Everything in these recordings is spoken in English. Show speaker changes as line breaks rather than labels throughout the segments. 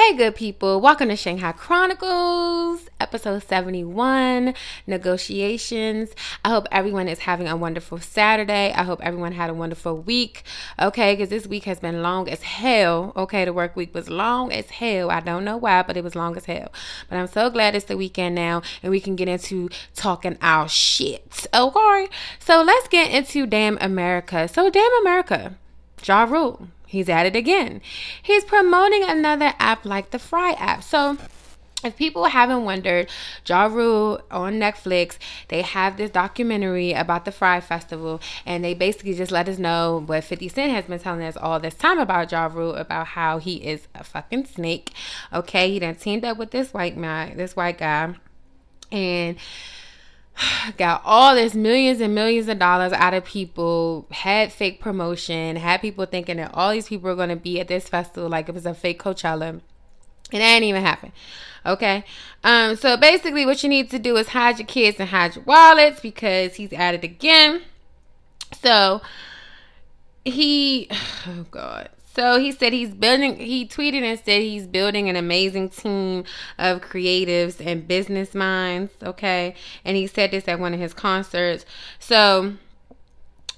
Hey, good people. Welcome to Shanghai Chronicles, episode 71 Negotiations. I hope everyone is having a wonderful Saturday. I hope everyone had a wonderful week. Okay, because this week has been long as hell. Okay, the work week was long as hell. I don't know why, but it was long as hell. But I'm so glad it's the weekend now and we can get into talking our shit. Okay, so let's get into Damn America. So, Damn America, Ja Rule. He's at it again. He's promoting another app like the Fyre app. So, if people haven't wondered, Ja Rule on Netflix, they have this documentary about the Fyre Festival, and they basically just let us know what 50 Cent has been telling us all this time about Ja Rule, about how he is a fucking snake. Okay, he done teamed up with this white man, this white guy, and got all this millions and millions of dollars out of people, had fake promotion, had people thinking that all these people are going to be at this festival like it was a fake Coachella. And that didn't even happen. Okay. Um, so basically what you need to do is hide your kids and hide your wallets because he's at it again. So he oh god. So he said he's building, he tweeted and said he's building an amazing team of creatives and business minds. Okay. And he said this at one of his concerts. So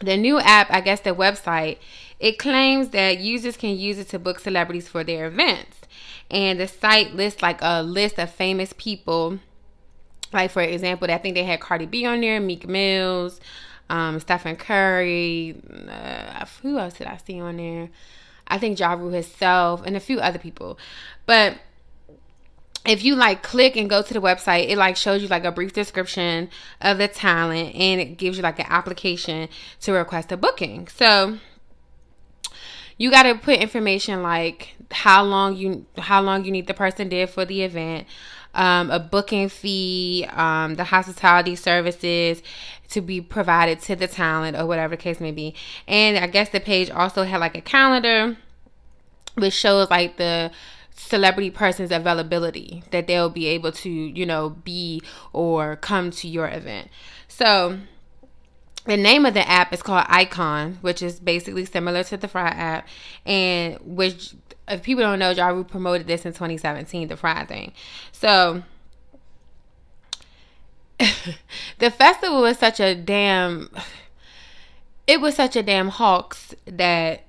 the new app, I guess the website, it claims that users can use it to book celebrities for their events. And the site lists like a list of famous people. Like, for example, I think they had Cardi B on there, Meek Mills, um, Stephen Curry. Uh, who else did I see on there? I think Ja Rule himself and a few other people. But if you like click and go to the website, it like shows you like a brief description of the talent and it gives you like an application to request a booking. So you got to put information like how long you how long you need the person there for the event, um, a booking fee, um, the hospitality services to be provided to the talent or whatever the case may be. And I guess the page also had like a calendar which shows like the celebrity person's availability that they'll be able to, you know, be or come to your event. So the name of the app is called Icon, which is basically similar to the Fyre app, and which if people don't know, Ja Rule promoted this in 2017, the Fyre thing. So the festival was such a damn it was such a damn hawks that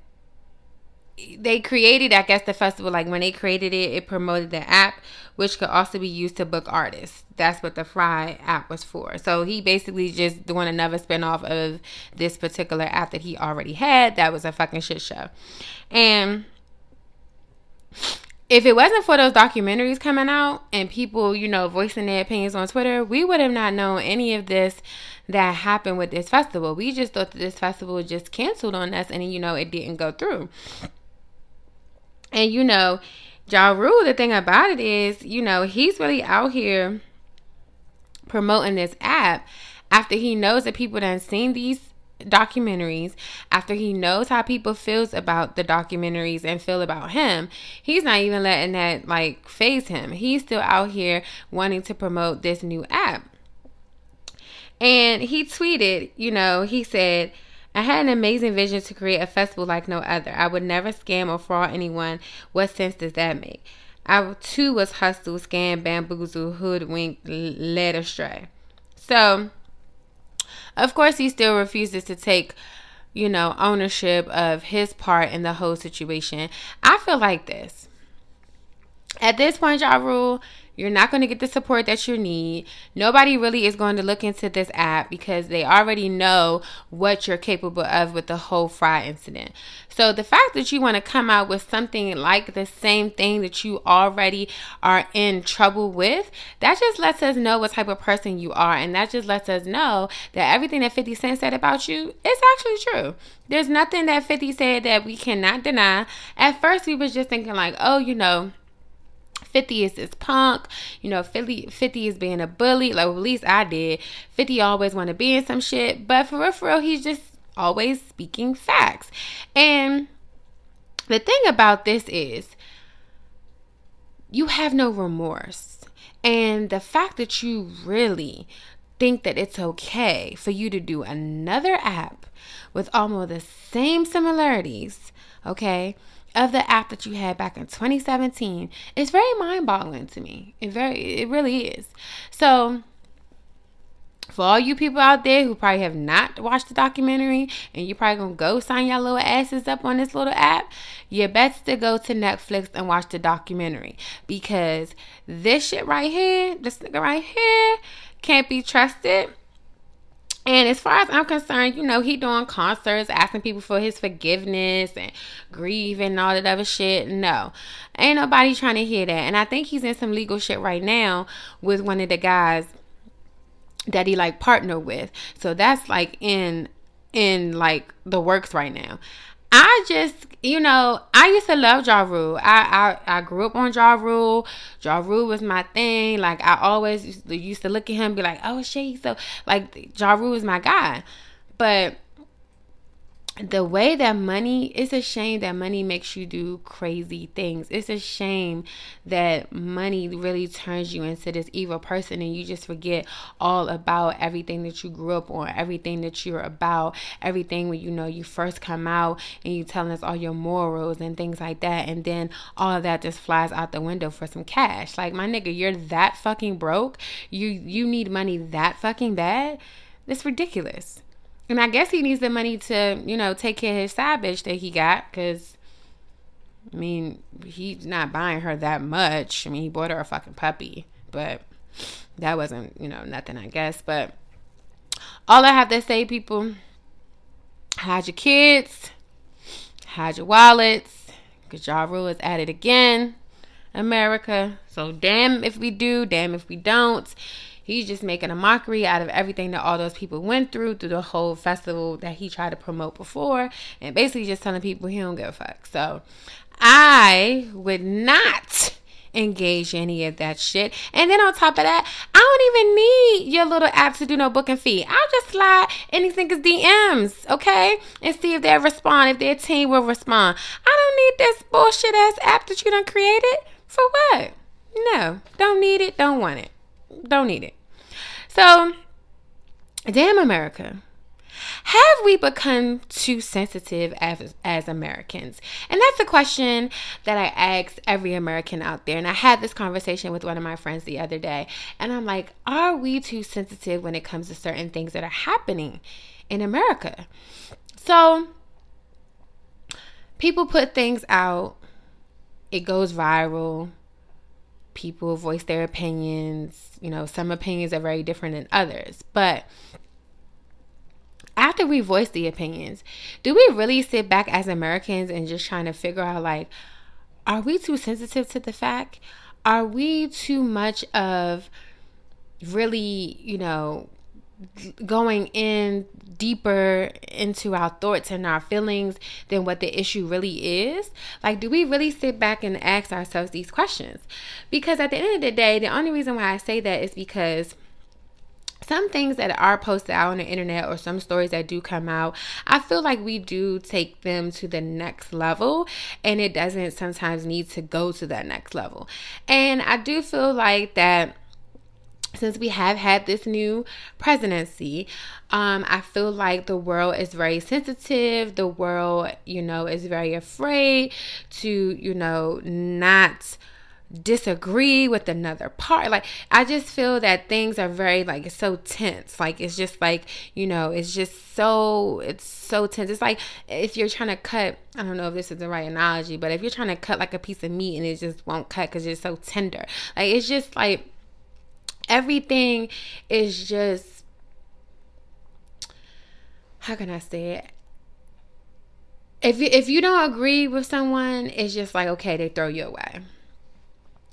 they created i guess the festival. Like when they created it it promoted the app which could also be used to book artists. That's what the Fyre app was for. So he basically just doing another spin-off of this particular app that he already had that was a fucking shit show. And if it wasn't for those documentaries coming out and people, you know, voicing their opinions on Twitter, we would have not known any of this that happened with this festival. We just thought that this festival just canceled on us and, you know, it didn't go through. And, you know, Ja Rule, the thing about it is, you know, he's really out here promoting this app after he knows that people done seen these documentaries after he knows how people feels about the documentaries and feel about him he's not even letting that like phase him he's still out here wanting to promote this new app And he tweeted, you know, he said, I had an amazing vision to create a festival like no other. I would never scam or fraud anyone. What sense does that make? I too was hustled, scammed, bamboozled, hoodwinked, led astray. So, of course, he still refuses to take, you know, ownership of his part in the whole situation. I feel like this. At this point, Ja Rule, you're not going to get the support that you need. Nobody really is going to look into this app because they already know what you're capable of with the whole Fyre incident. So the fact that you want to come out with something like the same thing that you already are in trouble with, that just lets us know what type of person you are. And that just lets us know that everything that 50 Cent said about you is actually true. There's nothing that 50 said that we cannot deny. At first, we was just thinking like, oh, you know, 50 is this punk. You know, 50, 50 is being a bully. Like, at least I did. 50 always want to be in some shit. But for real, for real, he's just always speaking facts. And the thing about this is, you have no remorse. And the fact that you really think that it's okay for you to do another app with almost the same similarities, okay? Of the app that you had back in 2017 is very mind-boggling to me. It very it really is. So for all you people out there who probably have not watched the documentary and you're probably gonna go sign your little asses up on this little app, you best to go to Netflix and watch the documentary because this shit right here, this nigga right here, can't be trusted and as far as I'm concerned, you know, he doing concerts, asking people for his forgiveness and grieving and all that other shit. No. Ain't nobody trying to hear that. And I think he's in some legal shit right now with one of the guys that he like partner with. So that's like in in like the works right now. I just, you know, I used to love Ja Rule. I, I, I grew up on Ja Rule. Ja Rule was my thing. Like, I always used to, look at him be like, oh, shit. So, like, Ja Rule was my guy. But the way that money it's a shame that money makes you do crazy things. It's a shame that money really turns you into this evil person and you just forget all about everything that you grew up on everything that you're about everything when you know you first come out and you telling us all your morals and things like that. And then all of that just flies out the window for some cash. Like my nigga you're that fucking broke. You you need money that fucking bad? It's ridiculous and I guess he needs the money to, you know, take care of his side bitch that he got. Because, I mean, he's not buying her that much. I mean, he bought her a fucking puppy. But that wasn't, you know, nothing, I guess. But all I have to say, people, hide your kids, hide your wallets. Because Ja Rule is at it again, America. So damn if we do, damn if we don't. He's just making a mockery out of everything that all those people went through through the whole festival that he tried to promote before, and basically just telling people he don't give a fuck. So I would not engage any of that shit. And then on top of that, I don't even need your little app to do no booking fee. I'll just slide anything niggas DMs, okay? And see if they respond, if their team will respond. I don't need this bullshit ass app that you done created. For what? No, don't need it, don't want it don't need it. So, damn America. Have we become too sensitive as, as Americans? And that's a question that I ask every American out there. And I had this conversation with one of my friends the other day. And I'm like, are we too sensitive when it comes to certain things that are happening in America? So, people put things out, it goes viral people voice their opinions. You know, some opinions are very different than others. But after we voice the opinions, do we really sit back as Americans and just trying to figure out like, are we too sensitive to the fact? Are we too much of really, you know, going in deeper into our thoughts and our feelings than what the issue really is? Like, do we really sit back and ask ourselves these questions? Because at the end of the day, the only reason why I say that is because some things that are posted out on the internet or some stories that do come out, I feel like we do take them to the next level and it doesn't sometimes need to go to that next level. And I do feel like that since we have had this new presidency, um, I feel like the world is very sensitive. The world, you know, is very afraid to, you know, not disagree with another part. Like i just feel that things are very like it's so tense. Like it's just like you know it's just so it's so tense. It's like if you're trying to cut i don't know if this is the right analogy but if you're trying to cut like a piece of meat and it just won't cut because it's so tender. Like it's just like everything is just how can i say it? If you, if you don't agree with someone it's just like okay they throw you away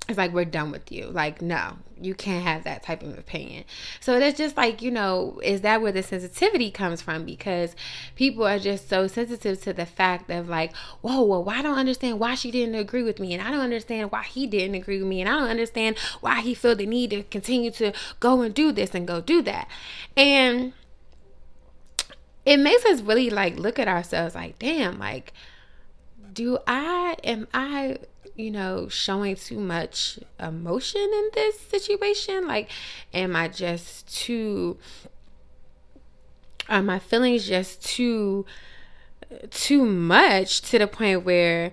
it's like we're done with you. Like no you can't have that type of opinion. So that's just like you know is that where the sensitivity comes from? Because people are just so sensitive to the fact of like whoa well why don't understand why she didn't agree with me and I don't understand why he didn't agree with me and I don't understand why he felt the need to continue to go and do this and go do that. And it makes us really like look at ourselves like damn like do I am I you know, showing too much emotion in this situation? Like, am I just too, are my feelings just too, too much to the point where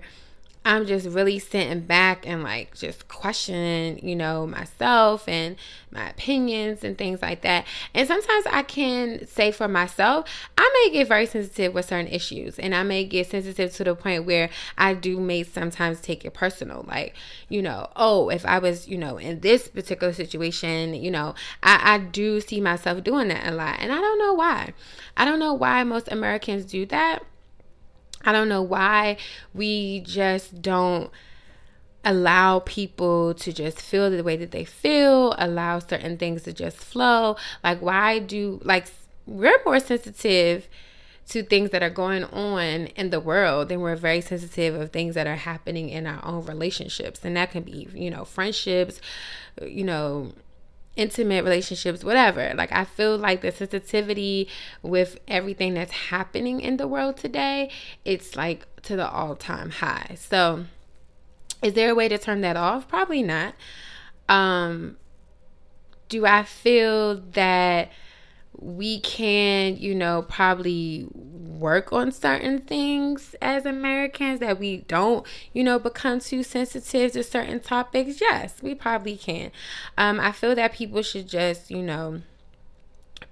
I'm just really sitting back and like just questioning, you know, myself and my opinions and things like that. And sometimes I can say for myself, I may get very sensitive with certain issues and I may get sensitive to the point where I do may sometimes take it personal. Like, you know, oh, if I was, you know, in this particular situation, you know, I, I do see myself doing that a lot. And I don't know why. I don't know why most Americans do that I don't know why we just don't allow people to just feel the way that they feel, allow certain things to just flow. Like, why do, like, we're more sensitive to things that are going on in the world then we're very sensitive of things that are happening in our own relationships and that can be you know friendships you know intimate relationships, whatever. Like, I feel like the sensitivity with everything that's happening in the world today, it's like to the all time high. So, is there a way to turn that off? Probably not. Um, do I feel that we can, you know, probably work on certain things as Americans that we don't, you know, become too sensitive to certain topics? Yes, we probably can. Um, I feel that people should just, you know,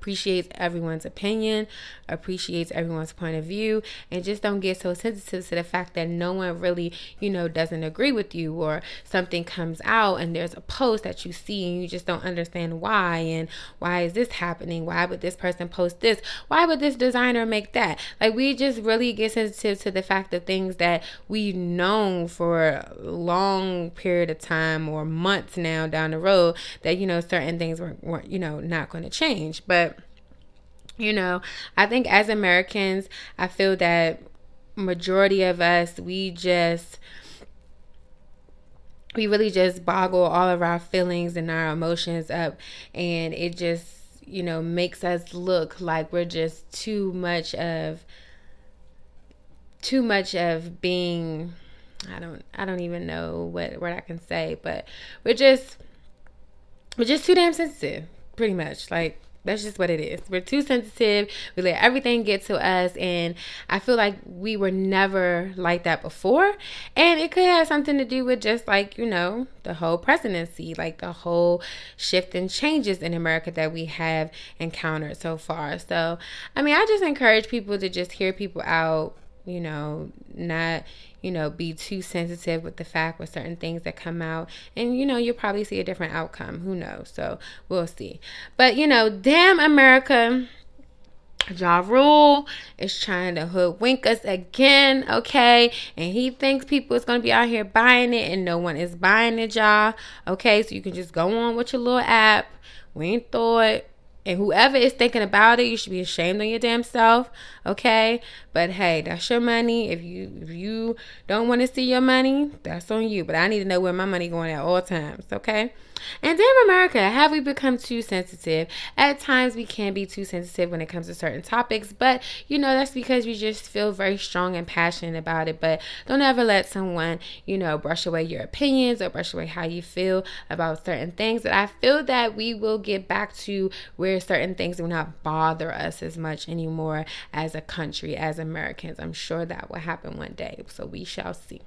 appreciates everyone's opinion, appreciates everyone's point of view, and just don't get so sensitive to the fact that no one really, you know, doesn't agree with you or something comes out and there's a post that you see and you just don't understand why and why is this happening? Why would this person post this? Why would this designer make that? Like we just really get sensitive to the fact of things that we've known for a long period of time or months now down the road that you know certain things weren't, weren't you know not going to change. But you know, I think as Americans, I feel that majority of us, we just we really just boggle all of our feelings and our emotions up and it just you know makes us look like we're just too much of too much of being I don't I don't even know what what I can say but we're just we're just too damn sensitive pretty much. Like that's just what it is. We're too sensitive. We let everything get to us. And I feel like we were never like that before. And it could have something to do with just like, you know, the whole presidency, like the whole shift and changes in America that we have encountered so far. So, I mean, I just encourage people to just hear people out, you know, not you know, be too sensitive with the fact with certain things that come out. And, you know, you'll probably see a different outcome. Who knows? So we'll see. But, you know, damn America. Ja Rule is trying to hoodwink us again, okay? And he thinks people is gonna be out here buying it, and no one is buying it, y'all. Okay, so you can just go on with your little app. We ain't thought and whoever is thinking about it, you should be ashamed of your damn self, okay? But hey, that's your money. If you if you don't want to see your money, that's on you. But I need to know where my money going at all times, okay? And damn America, have we become too sensitive? At times we can be too sensitive when it comes to certain topics, but you know, that's because we just feel very strong and passionate about it. But don't ever let someone, you know, brush away your opinions or brush away how you feel about certain things. But I feel that we will get back to where certain things will not bother us as much anymore as a country, as Americans. I'm sure that will happen one day. So we shall see.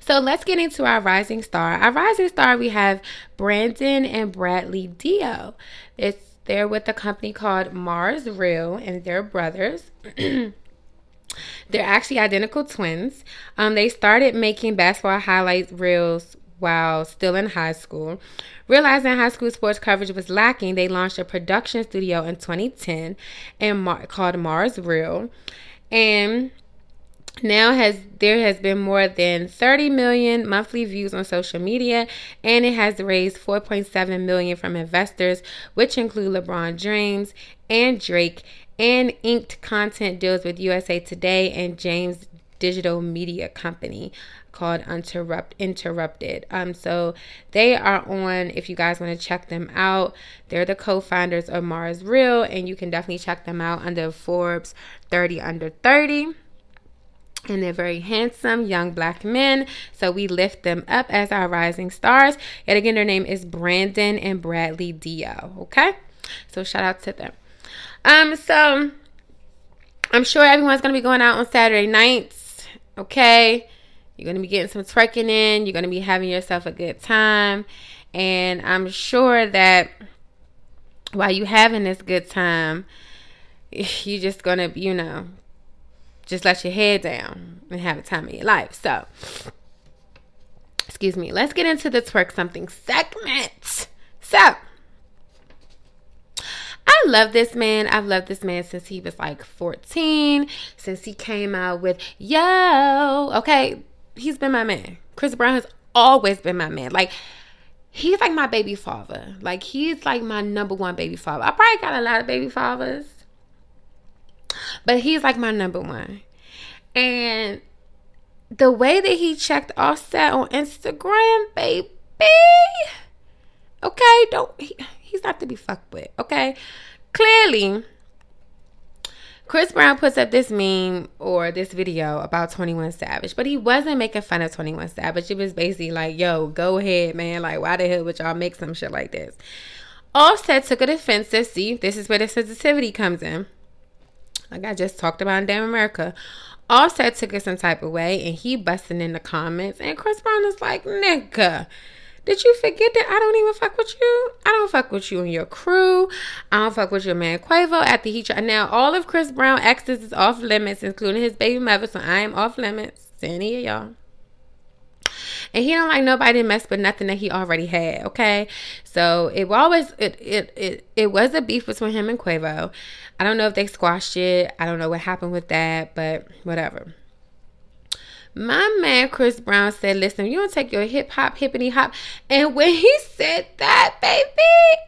So let's get into our rising star. Our rising star, we have Brandon and Bradley Dio. It's they're with a company called Mars Reel, and they're brothers. they're actually identical twins. Um, they started making basketball highlights reels while still in high school. Realizing high school sports coverage was lacking, they launched a production studio in 2010 and Mar- called Mars Reel. And now has there has been more than 30 million monthly views on social media and it has raised 4.7 million from investors which include LeBron James and Drake and inked content deals with USA Today and James Digital Media Company called Interrupt Interrupted. Um so they are on if you guys want to check them out. They're the co-founders of Mars Reel and you can definitely check them out under Forbes 30 under 30 and they're very handsome young black men. So we lift them up as our rising stars. Yet again, their name is Brandon and Bradley Dio. Okay, so shout out to them. Um, so I'm sure everyone's gonna be going out on Saturday nights. Okay, you're gonna be getting some twerking in. You're gonna be having yourself a good time, and I'm sure that while you having this good time, you're just gonna, you know, just let your head down and have a time of your life. So, excuse me, let's get into the twerk something segment. So, I love this man. I've loved this man since he was like 14, since he came out with Yo. Okay, he's been my man. Chris Brown has always been my man. Like, he's like my baby father. Like, he's like my number one baby father. I probably got a lot of baby fathers. But he's like my number one. And the way that he checked Offset on Instagram, baby. Okay, don't he, he's not to be fucked with. Okay, clearly, Chris Brown puts up this meme or this video about 21 Savage, but he wasn't making fun of 21 Savage. It was basically like, yo, go ahead, man. Like, why the hell would y'all make some shit like this? Offset took it offensive. See, this is where the sensitivity comes in like I just talked about in Damn America. Offset took it some type of way and he busting in the comments. And Chris Brown is like, nigga, did you forget that I don't even fuck with you? I don't fuck with you and your crew. I don't fuck with your man Quavo after he tried. Now, all of Chris Brown exes is off limits, including his baby mother, so I am off limits. Any of y'all. And he don't like nobody mess with nothing that he already had. Okay. So it always it it it, it was a beef between him and Quavo. I don't know if they squashed it. I don't know what happened with that, but whatever. My man Chris Brown said, listen, you don't take your hip hop, hippity hop. And when he said that, baby,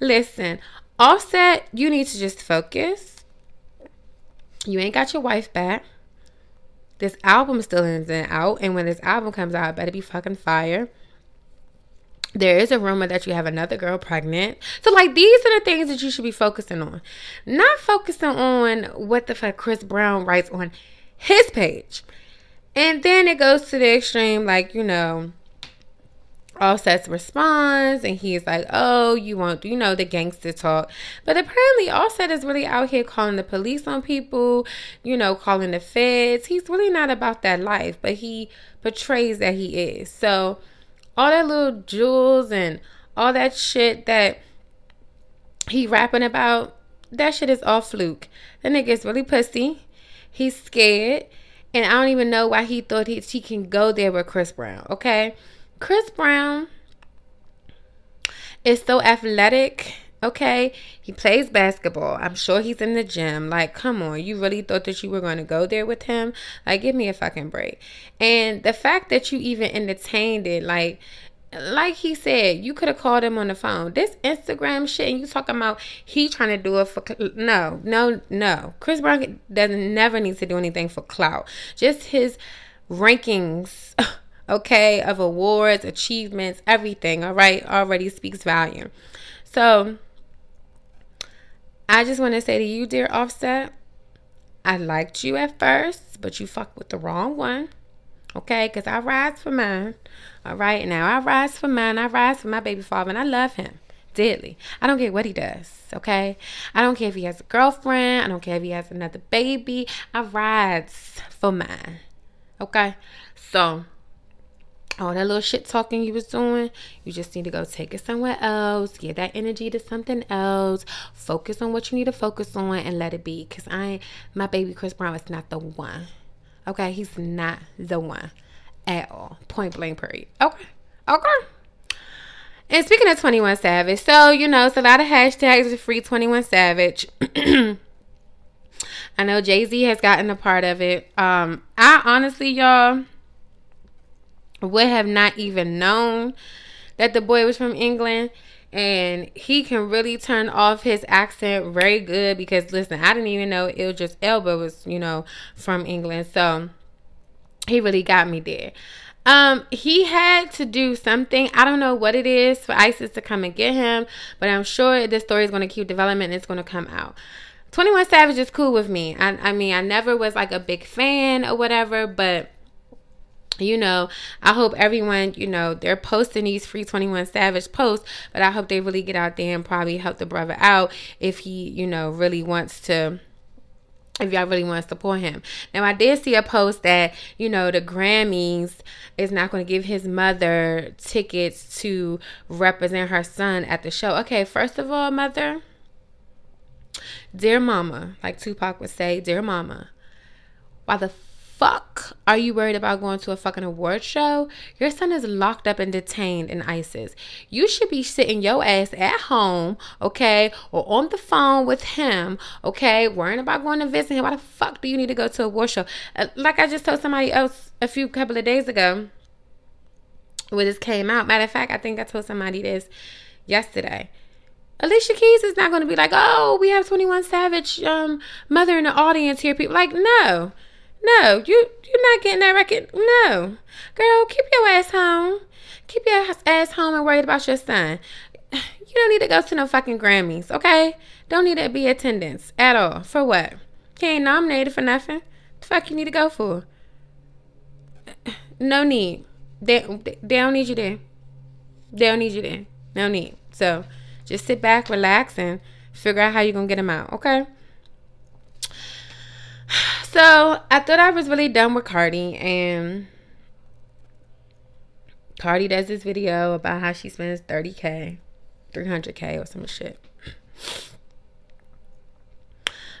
listen, Offset, you need to just focus. You ain't got your wife back. This album still isn't out. And when this album comes out, better be fucking fire there is a rumor that you have another girl pregnant. So, like, these are the things that you should be focusing on. Not focusing on what the fuck Chris Brown writes on his page. And then it goes to the extreme, like, you know, Offset's responds and he's like, Oh, you want, you know, the gangster talk. But apparently, Offset is really out here calling the police on people, you know, calling the feds. He's really not about that life, but he portrays that he is. So, all that little jewels and all that shit that he rapping about, that shit is all fluke. That nigga's really pussy. He's scared. And I don't even know why he thought he, he can go there with Chris Brown. Okay. Chris Brown is so athletic Okay, he plays basketball. I'm sure he's in the gym. Like, come on, you really thought that you were going to go there with him? Like, give me a fucking break. And the fact that you even entertained it, like, like he said, you could have called him on the phone. This Instagram shit, and you talking about he trying to do it for no, no, no. Chris Brown doesn't never need to do anything for clout. Just his rankings okay, of awards, achievements, everything, all right, already speaks value. So I just want to say to you, dear Offset, I liked you at first, but you fucked with the wrong one. Okay, because I rise for mine. All right, now I rise for mine. I rise for my baby father, and I love him deadly. I don't care what he does, okay? I don't care if he has a girlfriend. I don't care if he has another baby. I rides for mine, okay? So, all that little shit talking you was doing, you just need to go take it somewhere else. Give that energy to something else. Focus on what you need to focus on and let it be. Cause I my baby Chris Brown is not the one. Okay, he's not the one at all. Point blank period. Okay. Okay. And speaking of 21 Savage, so you know, it's a lot of hashtags for free 21 Savage. I know Jay Z has gotten a part of it. Um, I honestly, y'all, would have not even known that the boy was from England. And he can really turn off his accent very good because listen, I didn't even know Idris Elba was, you know, from England. So he really got me there. Um, he had to do something. I don't know what it is for ICE to come and get him, but I'm sure this story is going to keep developing and it's going to come out. 21 Savage is cool with me. I, I mean, I never was like a big fan or whatever, but you know, I hope everyone, you know, they're posting these free 21 Savage posts, but I hope they really get out there and probably help the brother out if he, you know, really wants to if y'all really want to support him. Now, I did see a post that, you know, the Grammys is not going to give his mother tickets to represent her son at the show. Okay, first of all, mother, dear mama, like Tupac would say, dear mama, why the fuck are you worried about going to a fucking award show? Your son is locked up and detained in ICE. You should be sitting your ass at home, okay, or on the phone with him, okay, worrying about going to visit him. Why the fuck do you need to go to a award show? Uh, like I just told somebody else a few couple of days ago when this came out. Matter of fact, I think I told somebody this yesterday. Alicia Keys is not going to be like, oh, we have 21 Savage um, mother in the audience here. People like, no. No, you you're not getting that record. No, girl, keep your ass home. Keep your ass home and worried about your son. You don't need to go to no fucking Grammys, okay? Don't need to be attendance at all. For what? He ain't nominated for nothing. The fuck you need to go for? No need. They they don't need you there. They don't need you there. No need. So just sit back, relax, and figure out how you're gonna get them out, okay? So I thought I was really done with Cardi, and Cardi does this video about how she spends 30k, 300k, or some shit.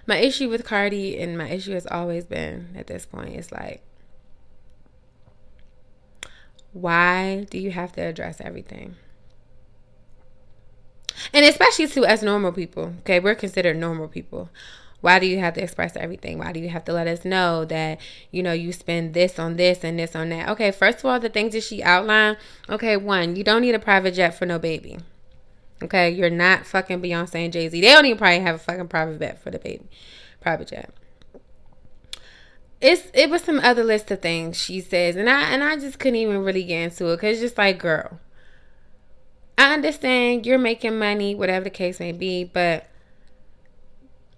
My issue with Cardi, and my issue has always been at this point, is like, why do you have to address everything? And especially to us normal people, okay? We're considered normal people why do you have to express everything? Why do you have to let us know that, you know, you spend this on this and this on that? Okay, first of all, the things that she outlined, okay, one, you don't need a private jet for no baby. Okay, you're not fucking Beyonce and Jay Z. They don't even probably have a fucking private jet for the baby, private jet. It's it was some other list of things she says, and I and I just couldn't even really get into it because just like girl, I understand you're making money, whatever the case may be, but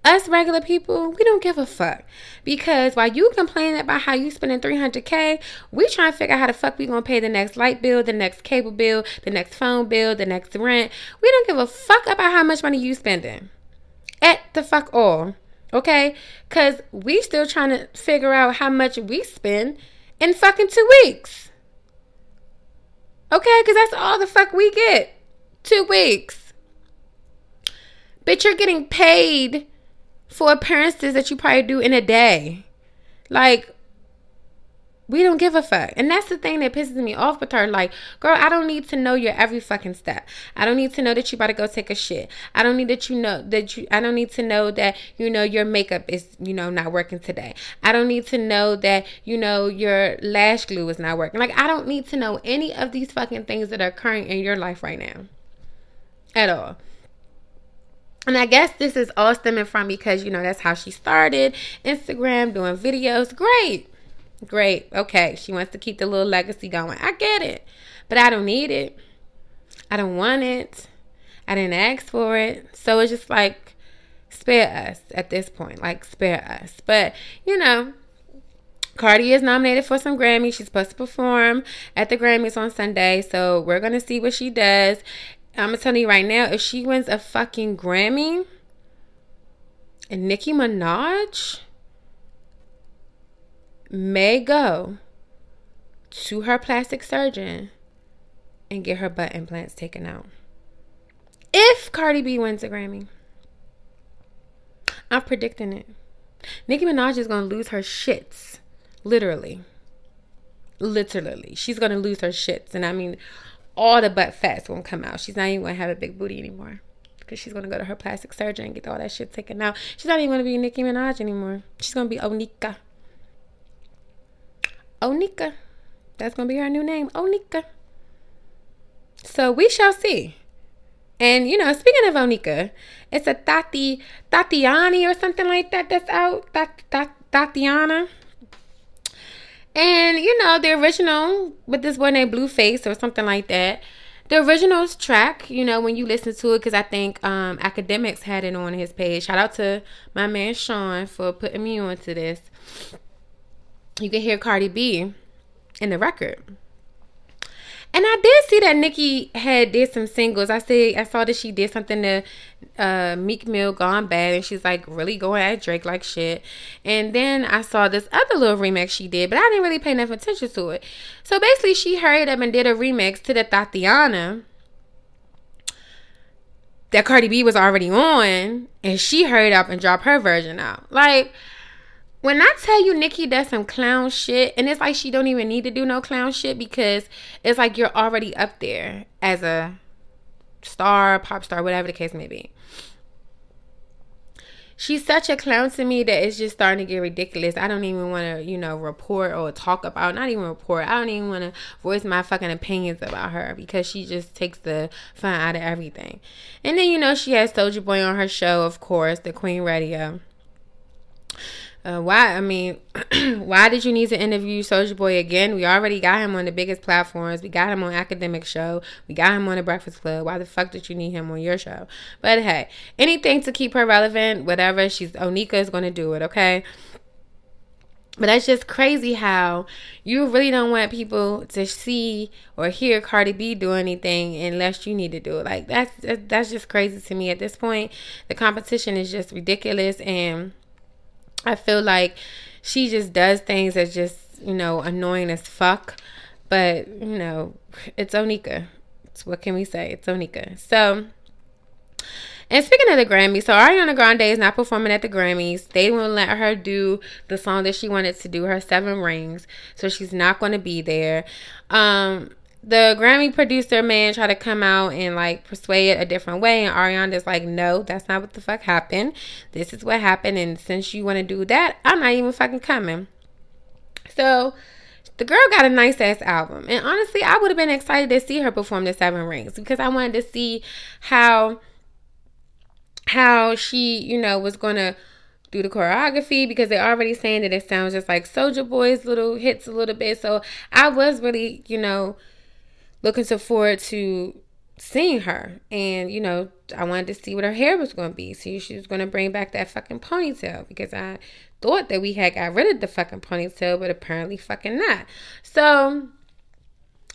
us regular people, we don't give a fuck. Because while you complaining about how you spending 300K, we trying to figure out how the fuck we gonna pay the next light bill, the next cable bill, the next phone bill, the next rent. We don't give a fuck about how much money you spending. At the fuck all. Okay? Cause we still trying to figure out how much we spend in fucking two weeks. Okay? Cause that's all the fuck we get. Two weeks. Bitch, you're getting paid for appearances that you probably do in a day. Like, we don't give a fuck. And that's the thing that pisses me off with her. Like, girl, I don't need to know your every fucking step. I don't need to know that you about to go take a shit. I don't need that you know that you I don't need to know that, you know, your makeup is, you know, not working today. I don't need to know that, you know, your lash glue is not working. Like, I don't need to know any of these fucking things that are occurring in your life right now. At all. And I guess this is all stemming from because, you know, that's how she started Instagram, doing videos. Great. Great. Okay. She wants to keep the little legacy going. I get it. But I don't need it. I don't want it. I didn't ask for it. So it's just like, spare us at this point. Like, spare us. But, you know, Cardi is nominated for some Grammys. She's supposed to perform at the Grammys on Sunday. So we're going to see what she does. I'm going to tell you right now if she wins a fucking Grammy and Nicki Minaj may go to her plastic surgeon and get her butt implants taken out. If Cardi B wins a Grammy, I'm predicting it. Nicki Minaj is to lose her shits. Literally. Literally. She's to lose her shits. And I mean, all the butt fat's to come out. She's not even to have a big booty anymore. Because she's to go to her plastic surgeon and get all that shit taken out. She's not even to be Nicki Minaj anymore. She's to be Onika. Onika. That's to be her new name. Onika. So we shall see. And you know, speaking of Onika, it's a Tati Tatiani or something like that that's out. Tat, Tat, Tatiana. And you know, the original with this boy named Blueface or something like that. The original's track, you know, when you listen to it, because I think um, Akademiks had it on his page. Shout out to my man Sean for putting me onto this. You can hear Cardi B in the record. And I did see that Nicki had did some singles. I see I saw that she did something to uh, Meek Mill Gone Bad and she's like really going at Drake like shit. And then I saw this other little remix she did, but I didn't really pay enough attention to it. So basically she hurried up and did a remix to the Tatiana that Cardi B was already on and she hurried up and dropped her version out. Like when I tell you Nicki does some clown shit, and it's like she don't even need to do no clown shit because it's like you're already up there as a star, pop star, whatever the case may be. She's such a clown to me that it's just starting to get ridiculous. I don't even want to, you know, report or talk about, not even report. I don't even want to voice my fucking opinions about her because she just takes the fun out of everything. And then, you know, she has Soulja Boy on her show, of course, the Queen Radio. Uh, why? I mean, why did you need to interview Soulja Boy again? We already got him on the biggest platforms. We got him on Akademiks Show. We got him on the Breakfast Club. Why the fuck did you need him on your show? But hey, anything to keep her relevant, whatever. She's Onika is going to do it. Okay. But that's just crazy how you really don't want people to see or hear Cardi B do anything unless you need to do it. Like that's that's just crazy to me at this point. The competition is just ridiculous and I feel like she just does things that just, you know, annoying as fuck. But, you know, it's Onika. It's, what can we say? It's Onika. So, and speaking of the Grammys, so Ariana Grande is not performing at the Grammys. They won't let her do the song that she wanted to do, her Seven Rings. So she's not going to be there. Um, the Grammy producer man tried to come out and like persuade it a different way, and Ariana's like, no, that's not what the fuck happened. This is what happened, and since you want to do that, I'm not even fucking coming. So the girl got a nice ass album, and honestly, I would have been excited to see her perform the Seven Rings because I wanted to see how how she, you know, was gonna do the choreography because they're already saying that it sounds just like Soulja Boy's little hits a little bit. So I was really, you know looking so forward to seeing her. And, you know, I wanted to see what her hair was going to be. See, she was going to bring back that fucking ponytail because I thought that we had got rid of the fucking ponytail, but apparently fucking not. So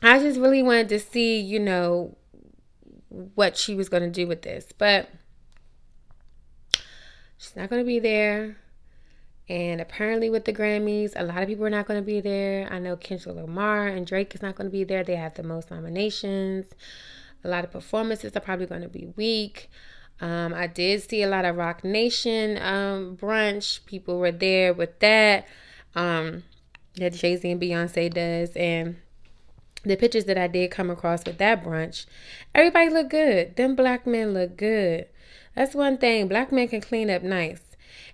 I just really wanted to see, you know, what she was going to do with this. But she's not going to be there. And apparently, with the Grammys, a lot of people are not going to be there. I know Kendrick Lamar and Drake is not going to be there. They have the most nominations. A lot of performances are probably going to be weak. Um, I did see a lot of Roc Nation um, brunch. People were there with that. Um, that Jay Z and Beyonce does. And the pictures that I did come across with that brunch, everybody look good. Them black men look good. That's one thing. Black men can clean up nice.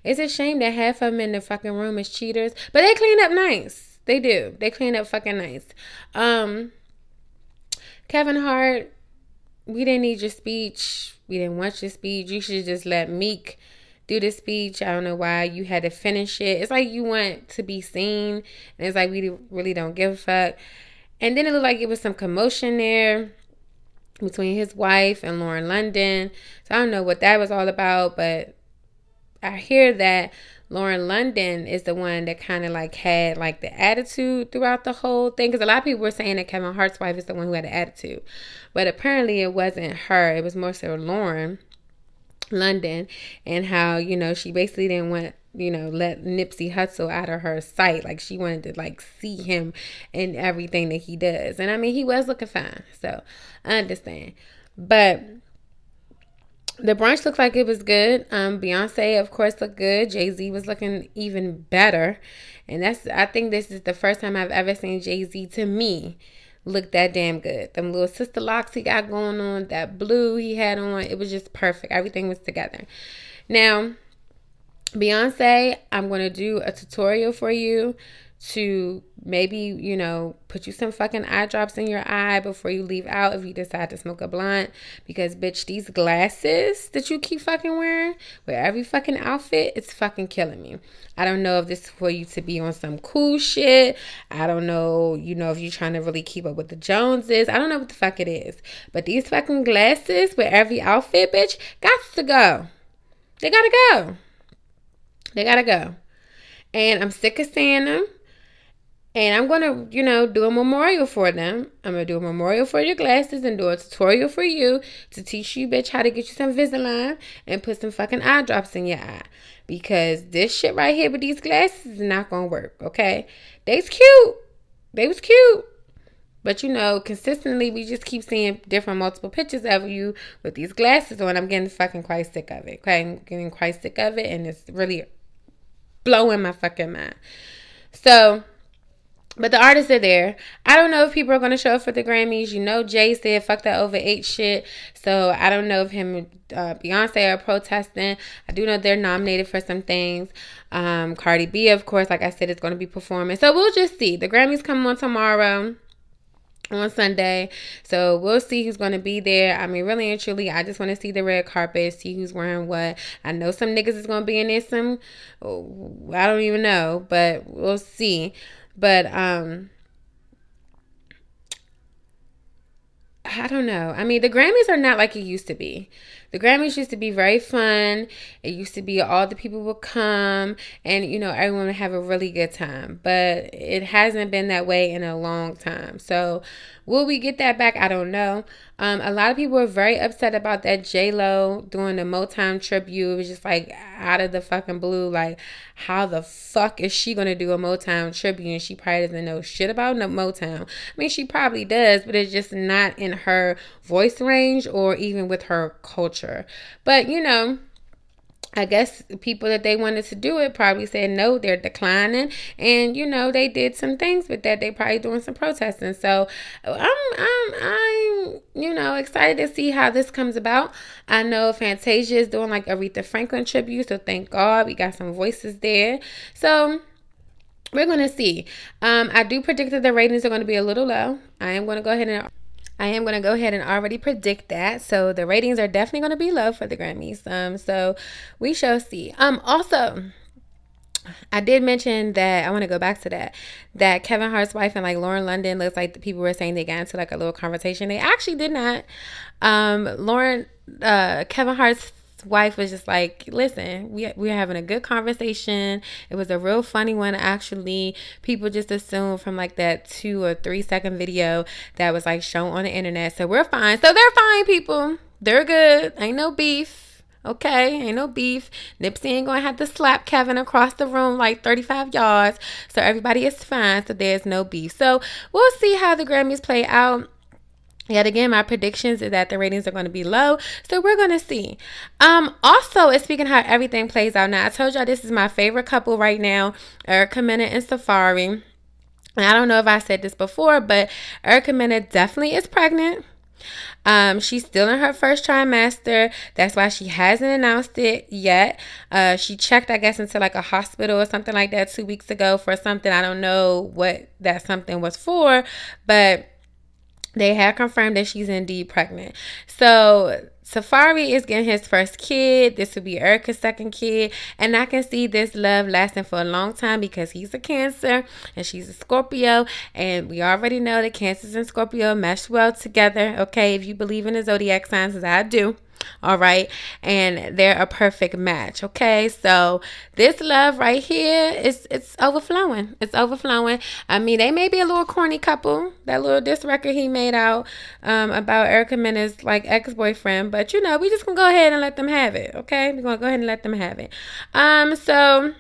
It's a shame that half of them in the fucking room is cheaters, but they clean up nice. They do. They clean up fucking nice. Um, Kevin Hart, we didn't need your speech. We didn't want your speech. You should just let Meek do the speech. I don't know why you had to finish it. It's like you want to be seen, and it's like we really don't give a fuck. And then it looked like it was some commotion there between his wife and Lauren London. So I don't know what that was all about, but I hear that Lauren London is the one that kind of like had like the attitude throughout the whole thing. Because a lot of people were saying that Kevin Hart's wife is the one who had the attitude, but apparently it wasn't her. It was more so Lauren London, and how you know she basically didn't want you know let Nipsey Hussle out of her sight. Like she wanted to like see him in everything that he does. And I mean he was looking fine, so I understand, but the brunch looked like it was good. Um, Beyonce, of course, looked good. Jay Z was looking even better, and that's I think this is the first time I've ever seen Jay Z to me look that damn good. Them little sister locks he got going on, that blue he had on, it was just perfect. Everything was together. Now, Beyonce, I'm gonna do a tutorial for you to maybe, you know, put you some fucking eye drops in your eye before you leave out if you decide to smoke a blunt. Because, bitch, these glasses that you keep fucking wearing with every fucking outfit, it's fucking killing me. I don't know if this is for you to be on some cool shit. I don't know, you know, if you're trying to really keep up with the Joneses. I don't know what the fuck it is. But these fucking glasses with every outfit, bitch, got to go. They gotta go. They gotta go. And I'm sick of seeing them. And I'm going to, you know, do a memorial for them. I'm going to do a memorial for your glasses and do a tutorial for you to teach you, bitch, how to get you some Invisalign and put some fucking eye drops in your eye. Because this shit right here with these glasses is not going to work, okay? They's cute. They was cute. But you know, consistently we just keep seeing different multiple pictures of you with these glasses on. I'm getting fucking quite sick of it. Okay, I'm getting quite sick of it and it's really blowing my fucking mind. So but the artists are there. I don't know if people are going to show up for the Grammys. You know, Jay said, fuck that over eight shit. So I don't know if him uh, Beyonce are protesting. I do know they're nominated for some things. Um, Cardi B, of course, like I said, is going to be performing. So we'll just see. The Grammys come on tomorrow on Sunday. So we'll see who's going to be there. I mean, really and truly, I just want to see the red carpet, see who's wearing what. I know some niggas is going to be in there. Some, oh, I don't even know, but we'll see. But um I don't know. I mean, the Grammys are not like it used to be. The Grammys used to be very fun. It used to be all the people would come and, you know, everyone would have a really good time. But it hasn't been that way in a long time. So, will we get that back? I don't know. Um, a lot of people were very upset about that J Lo doing the Motown tribute. It was just like out of the fucking blue. Like, how the fuck is she gonna do a Motown tribute and she probably doesn't know shit about no Motown? I mean, she probably does, but it's just not in her voice range or even with her culture. But you know, I guess people that they wanted to do it probably said no, they're declining, and you know they did some things with that. They probably doing some protesting. So I'm I'm I'm you know excited to see how this comes about. I know Fantasia is doing like Aretha Franklin tribute, so thank God we got some voices there. So we're gonna see. Um, I do predict that the ratings are to be a little low. I am to go ahead and I am going to go ahead and already predict that. So the ratings are definitely going to be low for the Grammys. Um, so we shall see. Um, also, I did mention that I want to go back to that. That Kevin Hart's wife and like Lauren London looks like the people were saying they got into like a little conversation. They actually did not. Um, Lauren, uh, Kevin Hart's wife was just like, listen, we, we're having a good conversation. It was a real funny one, actually. People just assume from like that two or three second video that was like shown on the internet. So we're fine. So they're fine, people. They're good. Ain't no beef. Okay, ain't no beef. Nipsey ain't gonna have to slap Kevin across the room like 35 yards. So everybody is fine. So there's no beef. So we'll see how the Grammys play out. Yet again, my predictions is that the ratings are going to be low, so we're going to see. Um, also, speaking how everything plays out now, I told y'all this is my favorite couple right now, Erica Mena and Safaree. And I don't know if I said this before, but Erica Mena definitely is pregnant. Um, she's still in her first trimester. That's why she hasn't announced it yet. Uh, she checked, I guess, into like a hospital or something like that two weeks ago for something. I don't know what that something was for, but they have confirmed that she's indeed pregnant. So Safaree is getting his first kid. This will be Erica's second kid. And I can see this love lasting for a long time because he's a Cancer and she's a Scorpio. And we already know that Cancers and Scorpio mesh well together. Okay, if you believe in the zodiac signs, as I do all right? And they're a perfect match okay? So this love right here is it's overflowing. It's overflowing. I mean they may be a little corny couple. That little diss record he made out um, about erica mena's like ex-boyfriend. But you know we just gonna go ahead and let them have it okay? We're gonna go ahead and let them have it. Um so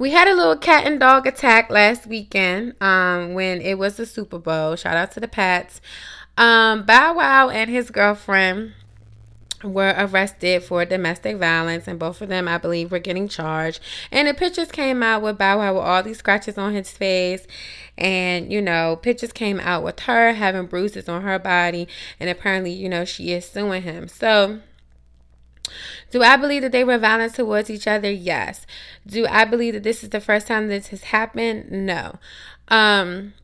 we had a little cat and dog attack last weekend um, when it was the Super Bowl. Shout out to the Pats. Um, Bow Wow and his girlfriend were arrested for domestic violence, and both of them, I believe, were getting charged. And the pictures came out with Bow Wow with all these scratches on his face, and you know, pictures came out with her having bruises on her body, and apparently, you know, she is suing him. So. Do I believe that they were violent towards each other? Yes. Do I believe that this is the first time this has happened? No. Um,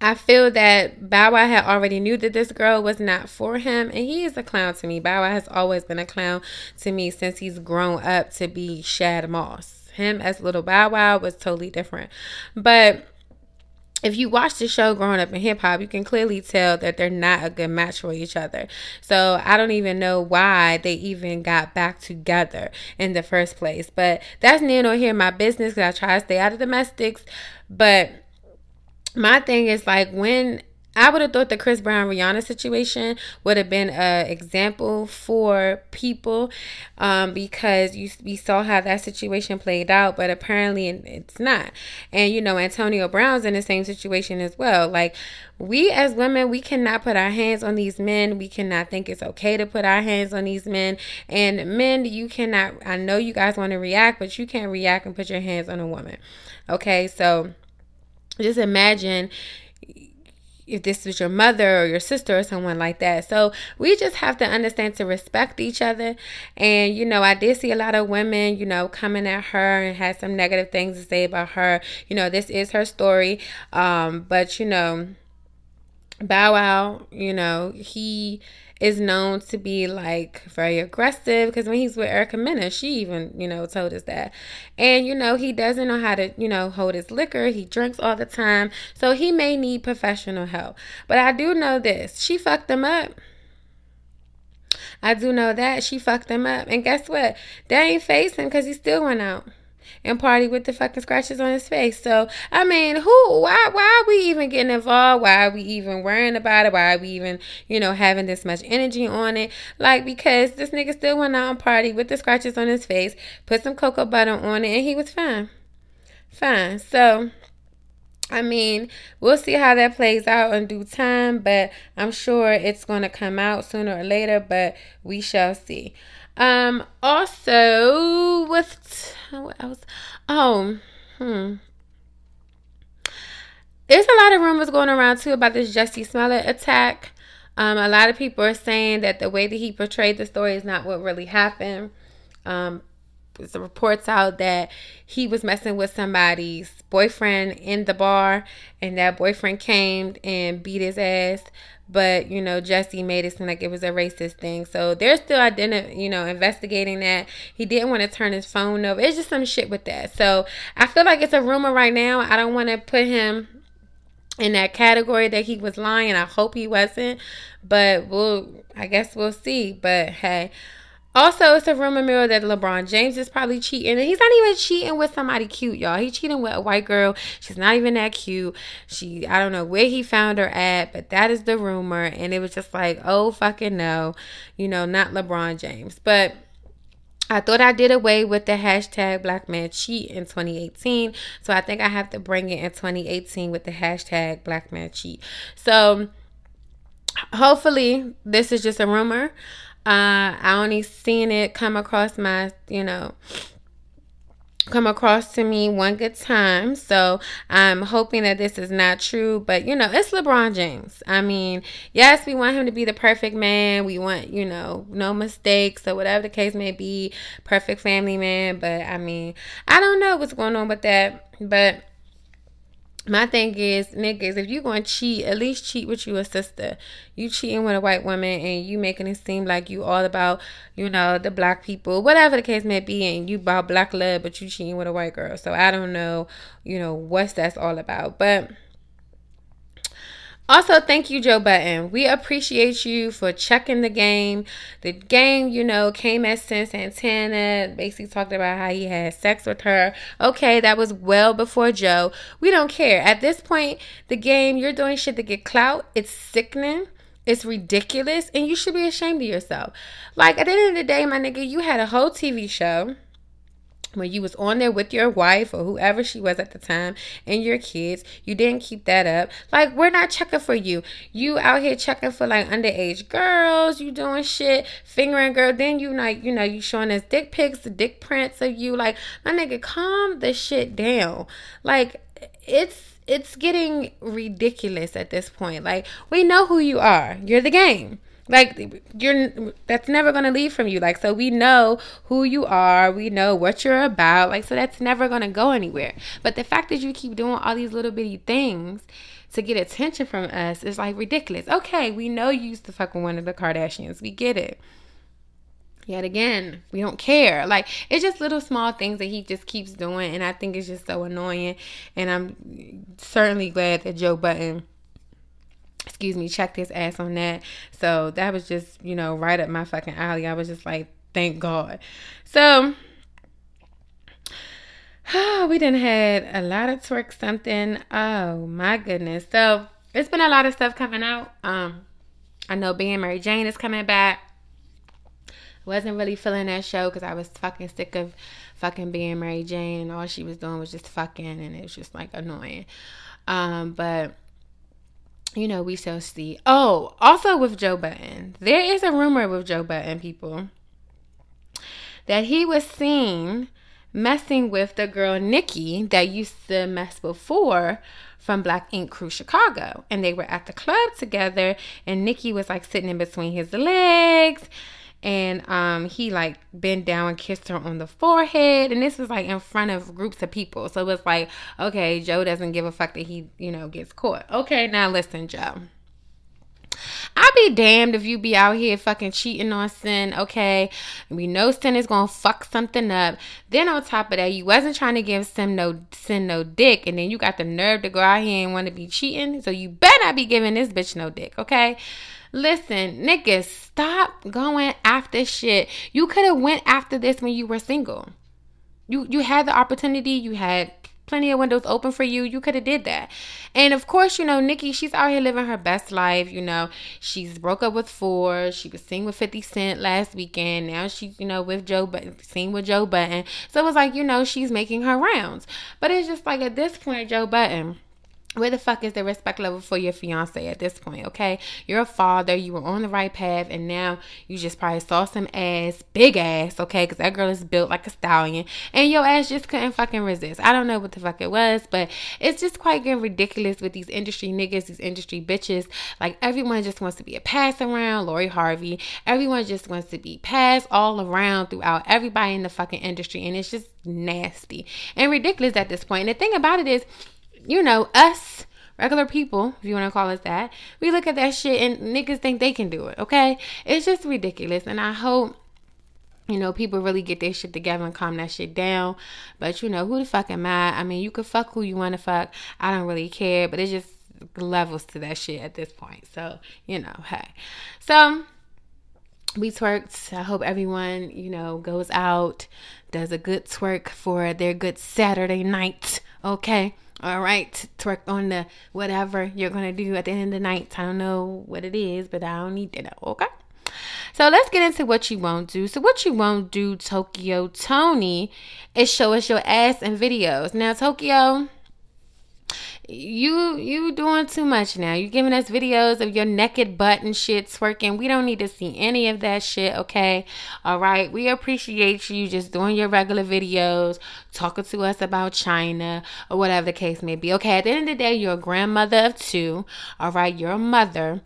I feel that Bow Wow had already knew that this girl was not for him, and he is a clown to me. Bow Wow has always been a clown to me since he's grown up to be Shad Moss. Him as little Bow Wow was totally different. But if you watch the show growing up in hip hop, you can clearly tell that they're not a good match for each other. So I don't even know why they even got back together in the first place. But that's near nor here my business because I try to stay out of domestics. But my thing is like when I would have thought the Chris Brown Rihanna situation would have been an example for people um, because you we saw how that situation played out, but apparently it's not. And you know, Antonio Brown's in the same situation as well. Like we as women, we cannot put our hands on these men. We cannot think it's okay to put our hands on these men. And men, you cannot. I know you guys want to react, but you can't react and put your hands on a woman. Okay, so just imagine if this was your mother or your sister or someone like that. So we just have to understand to respect each other. And, you know, I did see a lot of women, you know, coming at her and had some negative things to say about her. You know, this is her story. Um, but, you know, Bow Wow, you know, he is known to be like very aggressive because when he's with Erica Mena, she even, you know, told us that. And, you know, he doesn't know how to, you know, hold his liquor. He drinks all the time. So he may need professional help. But I do know this she fucked him up. I do know that she fucked him up. And guess what? They ain't facing because he still went out and party with the fucking scratches on his face. So I mean, who? Why? Why are we even getting involved? Why are we even worrying about it? Why are we even, you know, having this much energy on it? Like because this nigga still went out and party with the scratches on his face, put some cocoa butter on it, and he was fine, fine. So. I mean, we'll see how that plays out in due time, but I'm sure it's going to come out sooner or later, but we shall see. Um, also with what else? Oh, hmm. There's a lot of rumors going around too about this Jussie Smollett attack. Um, a lot of people are saying that the way that he portrayed the story is not what really happened. Um, there's reports out that he was messing with somebody's boyfriend in the bar, and that boyfriend came and beat his ass but you know Jussie made it seem like it was a racist thing. So they're still identifying, you know, investigating that. He didn't want to turn his phone over. It's just some shit with that. So I feel like it's a rumor right now. I don't want to put him in that category that he was lying. I hope he wasn't, but we'll. I guess we'll see. But hey. Also, it's a rumor mill that LeBron James is probably cheating. And he's not even cheating with somebody cute, y'all. He's cheating with a white girl. She's not even that cute. She, I don't know where he found her at, but that is the rumor. And it was just like, oh, fucking no. You know, not LeBron James. But I thought I did away with the hashtag black man cheat in 2018. So I think I have to bring it in 2018 with the hashtag black man cheat. So hopefully this is just a rumor. Uh, I only seen it come across my, you know, come across to me one good time. So I'm hoping that this is not true. But you know, it's LeBron James. I mean, yes, we want him to be the perfect man. We want, you know, no mistakes or whatever the case may be, perfect family man. But I mean, I don't know what's going on with that. But my thing is, niggas, if you gonna cheat, at least cheat with you a sister. You cheating with a white woman and you making it seem like you all about, you know, the black people, whatever the case may be, and you about black love, but you cheating with a white girl. So I don't know, you know, what's that's all about. But also, thank you, Joe Budden. We appreciate you for checking the game. The game, you know, came at Cyn Santana, basically talked about how he had sex with her. Okay, that was well before Joe. We don't care. At this point, the game, you're doing shit to get clout. It's sickening. It's ridiculous. And you should be ashamed of yourself. Like, at the end of the day, my nigga, you had a whole TV show when you was on there with your wife or whoever she was at the time and your kids you didn't keep that up. Like we're not checking for you. You out here checking for like underage girls you doing shit fingering girl then you like you know you showing us dick pics the dick prints of you. Like my nigga calm the shit down. Like it's it's getting ridiculous at this point. Like we know who you are. You're the game like you're that's never going to leave from you. Like so we know who you are, we know what you're about. Like so that's never going to go anywhere. But the fact that you keep doing all these little bitty things to get attention from us is like ridiculous. Okay, we know you used to fuck with one of the Kardashians. We get it. Yet again, we don't care. Like it's just little small things that he just keeps doing and I think it's just so annoying and I'm certainly glad that Joe Budden excuse me, checked his ass on that. So that was just, you know, right up my fucking alley. I was just like, thank God. So oh, we didn't had a lot of twerk something. Oh my goodness. So it's been a lot of stuff coming out. Um, I know being Mary Jane is coming back. Wasn't really feeling that show because I was fucking sick of fucking being Mary Jane and all she was doing was just fucking and it was just like annoying. Um, but you know, we shall see. Oh, also with Joe Budden, there is a rumor with Joe Budden, people, that he was seen messing with the girl Nikki that used to mess before from Black Ink Crew Chicago. And they were at the club together, and Nikki was like sitting in between his legs and um he like bent down and kissed her on the forehead and this was like in front of groups of people so it was like okay joe doesn't give a fuck that he you know gets caught okay now listen joe I'd be damned if you be out here fucking cheating on Cyn, okay? We know Cyn is gonna fuck something up. Then on top of that, you wasn't trying to give Cyn no Cyn no dick, and then you got the nerve to go out here and want to be cheating. So you better not be giving this bitch no dick, okay? Listen, niggas, stop going after shit. You could have went after this when you were single. You you had the opportunity, you had plenty of windows open for you. You could have did that. And of course, you know, Nikki, she's out here living her best life. You know, she's broke up with four. She was seen with 50 Cent last weekend. Now she's, you know, with Joe Budden, seen with Joe Budden. So it was like, you know, she's making her rounds. But it's just like at this point, Joe Budden where the fuck is the respect level for your fiance at this point, okay? You're a father, you were on the right path, and now you just probably saw some ass, big ass, okay? Because that girl is built like a stallion, and your ass just couldn't fucking resist. I don't know what the fuck it was, but it's just quite getting ridiculous with these industry niggas, these industry bitches. Like, everyone just wants to be a pass around, Lori Harvey. Everyone just wants to be passed all around throughout everybody in the fucking industry, and it's just nasty and ridiculous at this point. And the thing about it is, you know, us regular people, if you want to call us that, we look at that shit and niggas think they can do it, okay? It's just ridiculous. And I hope, you know, people really get their shit together and calm that shit down. But, you know, who the fuck am I? I mean, you can fuck who you want to fuck. I don't really care, but it's just levels to that shit at this point. So, you know, hey. So, we twerked. I hope everyone, you know, goes out, does a good twerk for their good Saturday night, okay? All right, twerk on the whatever you're gonna do at the end of the night. I don't know what it is, but I don't need to know. Okay. So let's get into what you won't do. So what you won't do, Tokyo Toni, is show us your ass in videos. Now, Tokyo, you you doing too much now. You giving us videos of your naked butt and shit twerking. We don't need to see any of that shit, okay? All right. We appreciate you just doing your regular videos, talking to us about China or whatever the case may be. Okay, at the end of the day, you're a grandmother of two. All right, you're a mother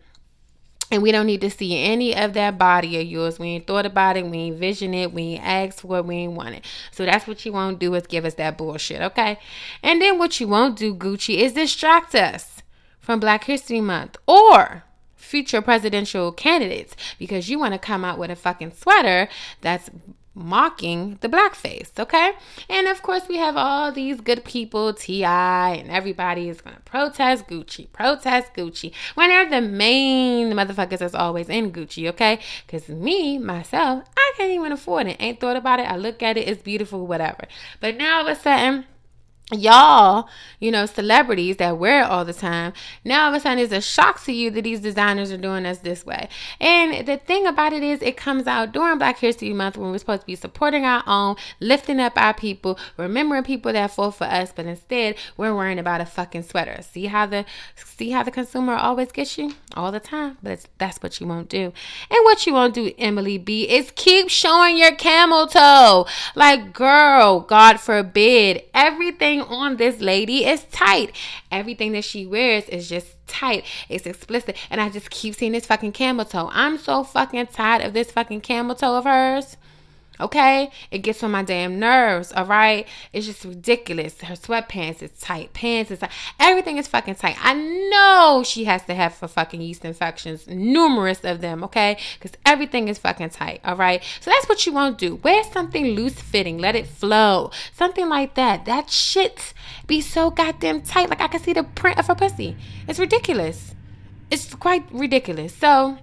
And we don't need to see any of that body of yours. We ain't thought about it. We ain't vision it. We ain't asked for it. We ain't want it. So that's what you won't do is give us that bullshit, okay? And then what you won't do, Gucci, is distract us from Black History Month or future presidential candidates because you want to come out with a fucking sweater that's mocking the blackface, okay? And of course, we have all these good people, T.I., and everybody is gonna protest Gucci, protest Gucci, when they're the main motherfuckers that's always in Gucci, okay? Because me, myself, I can't even afford it. Ain't thought about it. I look at it, it's beautiful, whatever. But now all of a sudden, y'all, you know, celebrities that wear it all the time, now all of a sudden it's a shock to you that these designers are doing us this way. And the thing about it is, it comes out during Black History Month when we're supposed to be supporting our own, lifting up our people, remembering people that fought for us, but instead we're worrying about a fucking sweater. See how the see how the consumer always gets you all the time, but that's what you won't do. And what you won't do, Emily B, is keep showing your camel toe. Like, girl, God forbid, everything on this lady is tight. Everything that she wears is just tight. It's explicit. And I just keep seeing this fucking camel toe. I'm so fucking tired of this fucking camel toe of hers. Okay? It gets on my damn nerves, all right? It's just ridiculous. Her sweatpants is tight. Pants is tight. Everything is fucking tight. I know she has to have for fucking yeast infections, numerous of them, okay? Because everything is fucking tight, all right? So that's what you want to do. Wear something loose fitting. Let it flow. Something like that. That shit be so goddamn tight. Like I can see the print of her pussy. It's ridiculous. It's quite ridiculous. So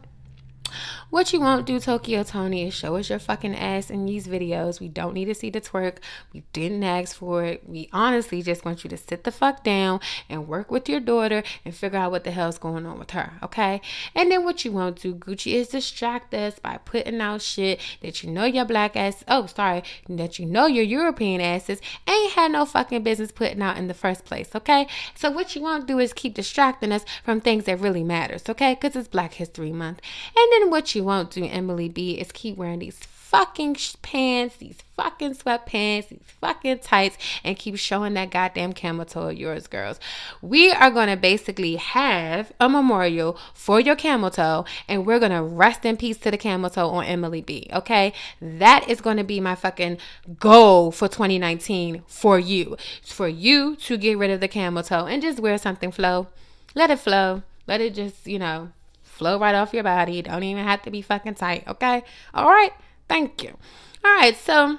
what you won't do, Tokyo Toni, is show us your fucking ass in these videos. We don't need to see the twerk. We didn't ask for it. We honestly just want you to sit the fuck down and work with your daughter and figure out what the hell's going on with her, okay? And then what you won't do, Gucci, is distract us by putting out shit that you know your black ass, oh, sorry, that you know your European asses ain't had no fucking business putting out in the first place, okay? So what you won't do is keep distracting us from things that really matters, okay? Because it's Black History Month. And then what you you won't do, Emily B, is keep wearing these fucking pants, these fucking sweatpants, these fucking tights, and keep showing that goddamn camel toe of yours, girls. We are to basically have a memorial for your camel toe, and we're to rest in peace to the camel toe on Emily B. Okay? That is to be my fucking goal for 2019 for you. For you to get rid of the camel toe and just wear something flow. Let it flow. Let it just, you know, flow right off your body. Don't even have to be fucking tight, okay? All right. Thank you. All right. So,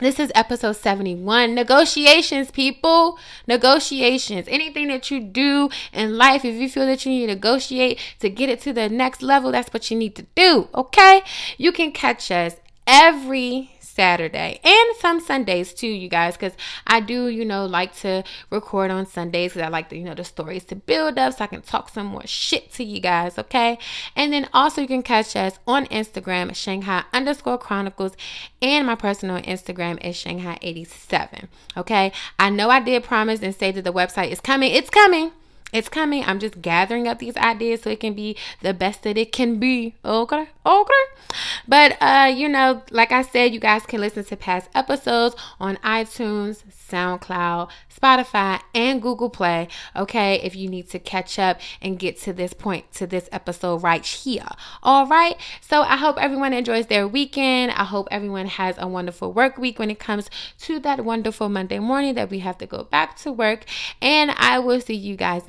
this is episode 71. Negotiations, people. Negotiations. Anything that you do in life, if you feel that you need to negotiate to get it to the next level, that's what you need to do. Okay? You can catch us every Saturday and some Sundays too, you guys, because I do, you know, like to record on Sundays because I like the, you know, the stories to build up so I can talk some more shit to you guys, okay? And then also you can catch us on Instagram, Shanghai underscore Chronicles, and my personal Instagram is Shanghai 87, okay? I know I did promise and say that the website is coming. It's coming. It's coming. I'm just gathering up these ideas so it can be the best that it can be. Okay. Okay. But uh, you know, like I said, you guys can listen to past episodes on iTunes, SoundCloud, Spotify, and Google Play. Okay, if you need to catch up and get to this point, to this episode right here. All right. So I hope everyone enjoys their weekend. I hope everyone has a wonderful work week when it comes to that wonderful Monday morning that we have to go back to work. And I will see you guys